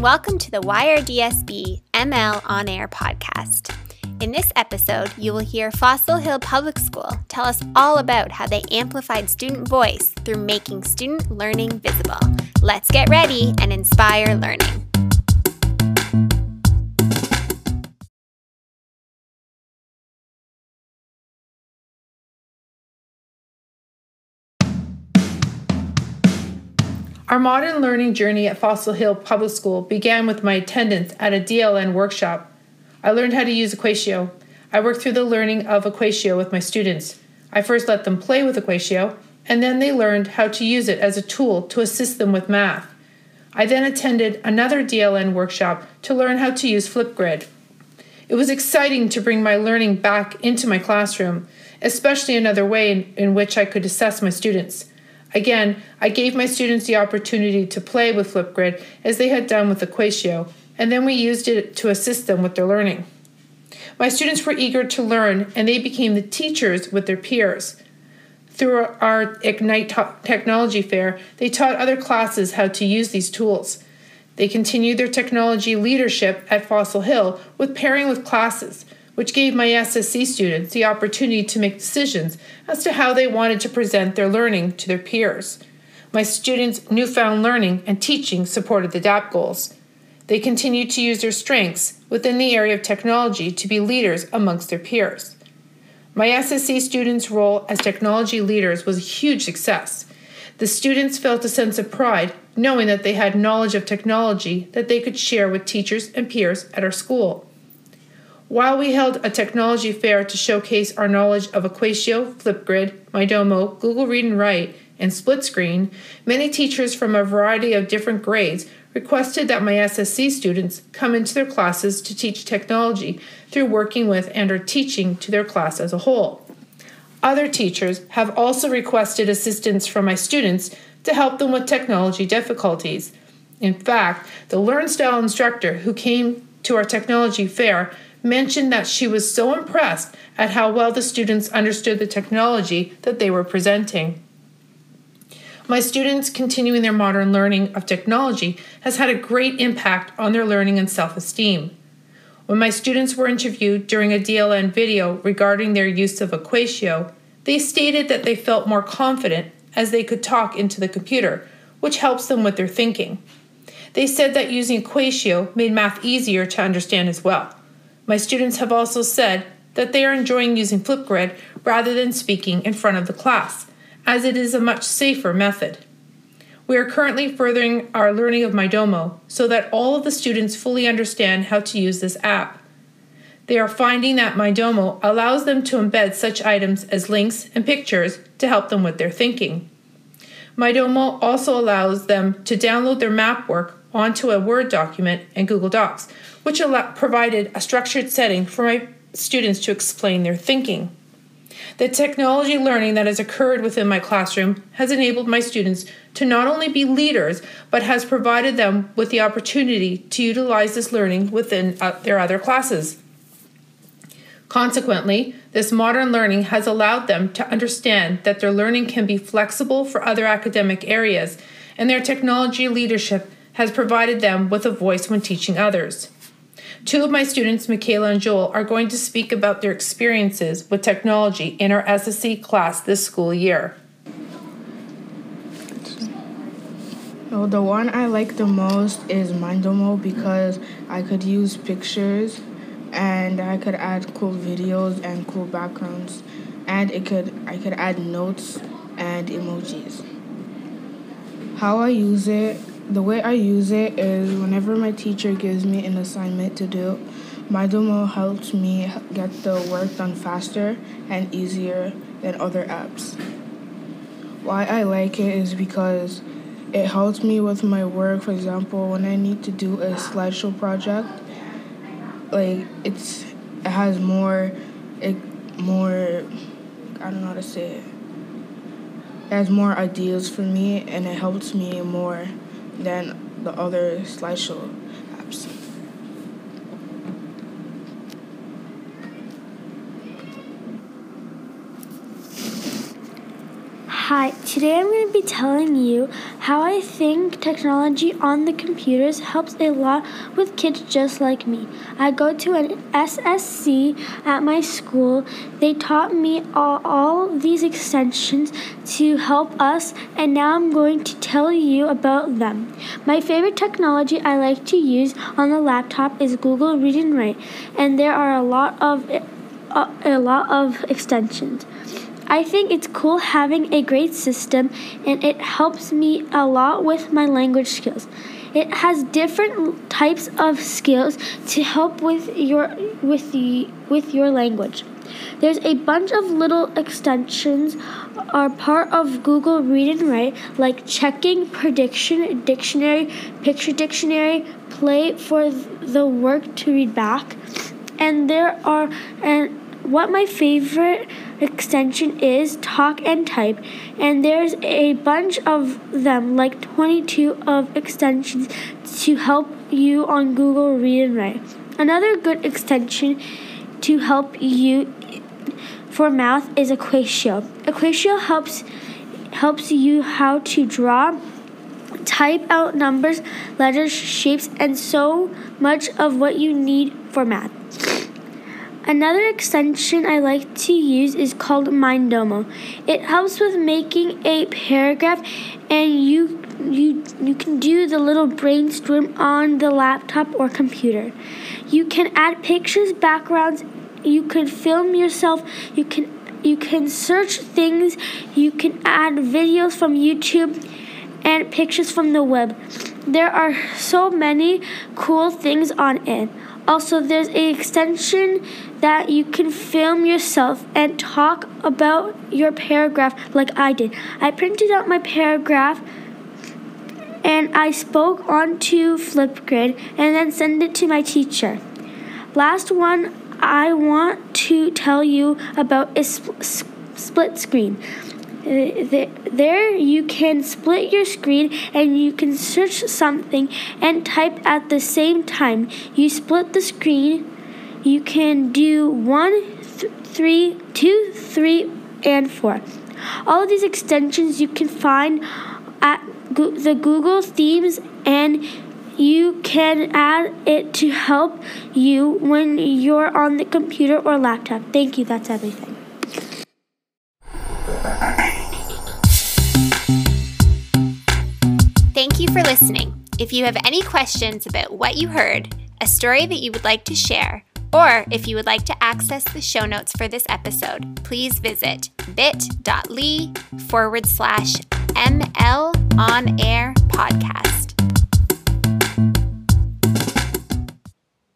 and welcome to the YRDSB ML On Air podcast. In this episode, you will hear Fossil Hill Public School tell us all about how they amplified student voice through making student learning visible. Let's get ready and inspire learning. Our modern learning journey at Fossil Hill Public School began with my attendance at a DLN workshop. I learned how to use Equatio. I worked through the learning of Equatio with my students. I first let them play with Equatio, and then they learned how to use it as a tool to assist them with math. I then attended another DLN workshop to learn how to use Flipgrid. It was exciting to bring my learning back into my classroom, especially another way in, in which I could assess my students. Again, I gave my students the opportunity to play with Flipgrid as they had done with Equatio, and then we used it to assist them with their learning. My students were eager to learn, and they became the teachers with their peers. Through our Ignite Technology Fair, they taught other classes how to use these tools. They continued their technology leadership at Fossil Hill with pairing with classes, which gave my SSC students the opportunity to make decisions as to how they wanted to present their learning to their peers. My students' newfound learning and teaching supported the DAP goals. They continued to use their strengths within the area of technology to be leaders amongst their peers. My SSC students' role as technology leaders was a huge success. The students felt a sense of pride knowing that they had knowledge of technology that they could share with teachers and peers at our school. While we held a technology fair to showcase our knowledge of Equatio, Flipgrid, Mindomo, Google Read and Write, and Split Screen, many teachers from a variety of different grades requested that my SSC students come into their classes to teach technology through working with and or teaching to their class as a whole. Other teachers have also requested assistance from my students to help them with technology difficulties. In fact, the LearnStyle instructor who came to our technology fair mentioned that she was so impressed at how well the students understood the technology that they were presenting. My students continuing their modern learning of technology has had a great impact on their learning and self esteem. When my students were interviewed during a DLN video regarding their use of Equatio, they stated that they felt more confident as they could talk into the computer, which helps them with their thinking. They said that using Equatio made math easier to understand as well. My students have also said that they are enjoying using Flipgrid rather than speaking in front of the class, as it is a much safer method. We are currently furthering our learning of Mindomo so that all of the students fully understand how to use this app. They are finding that Mindomo allows them to embed such items as links and pictures to help them with their thinking. Mindomo also allows them to download their map work onto a Word document and Google Docs, which provided a structured setting for my students to explain their thinking. The technology learning that has occurred within my classroom has enabled my students to not only be leaders, but has provided them with the opportunity to utilize this learning within uh, their other classes. Consequently, this modern learning has allowed them to understand that their learning can be flexible for other academic areas, and their technology leadership has provided them with a voice when teaching others. Two of my students, Michaela and Joel, are going to speak about their experiences with technology in our SSC class this school year. Well, the one I like the most is Mindomo because I could use pictures and I could add cool videos and cool backgrounds and it could I could add notes and emojis. How I use it the way I use it is whenever my teacher gives me an assignment to do, Mindomo helps me get the work done faster and easier than other apps. Why I like it is because it helps me with my work. For example, when I need to do a slideshow project, like it's it has more it more I don't know how to say it. It has more ideas for me and it helps me more than the other slideshow apps. Hi, today I'm going to be telling you how I think technology on the computers helps a lot with kids just like me. I go to an SSC at my school. They taught me all, all these extensions to help us, and now I'm going to tell you about them. My favorite technology I like to use on the laptop is Google Read and Write, and there are a lot of a, a lot of extensions. I think it's cool having a great system and it helps me a lot with my language skills. It has different types of skills to help with your with the with your language. There's a bunch of little extensions are part of Google Read and Write like checking, prediction, dictionary, picture dictionary, play for the work to read back. And there are and what my favorite extension is talk and type and there's a bunch of them like 22 of extensions to help you on google read and write. Another good extension to help you for math is equatio equatio helps helps you how to draw type out numbers letters shapes and so much of what you need for math Another extension I like to use is called Mindomo. It helps with making a paragraph and you you you can do the little brainstorm on the laptop or computer. You can add pictures, backgrounds, you can film yourself, you can you can search things, you can add videos from YouTube and pictures from the web. There are so many cool things on it. Also, there's an extension that you can film yourself and talk about your paragraph like I did. I printed out my paragraph and I spoke onto Flipgrid and then sent it to my teacher. Last one I want to tell you about is split screen. There you can split your screen and you can search something and type at the same time. You split the screen, you can do one, th- three, two, three, and four. All of these extensions you can find at Go- the Google Themes and you can add it to help you when you're on the computer or laptop. Thank you, that's everything. For listening. If you have any questions about what you heard, a story that you would like to share, or if you would like to access the show notes for this episode, please visit bit.ly forward slash ML on air podcast.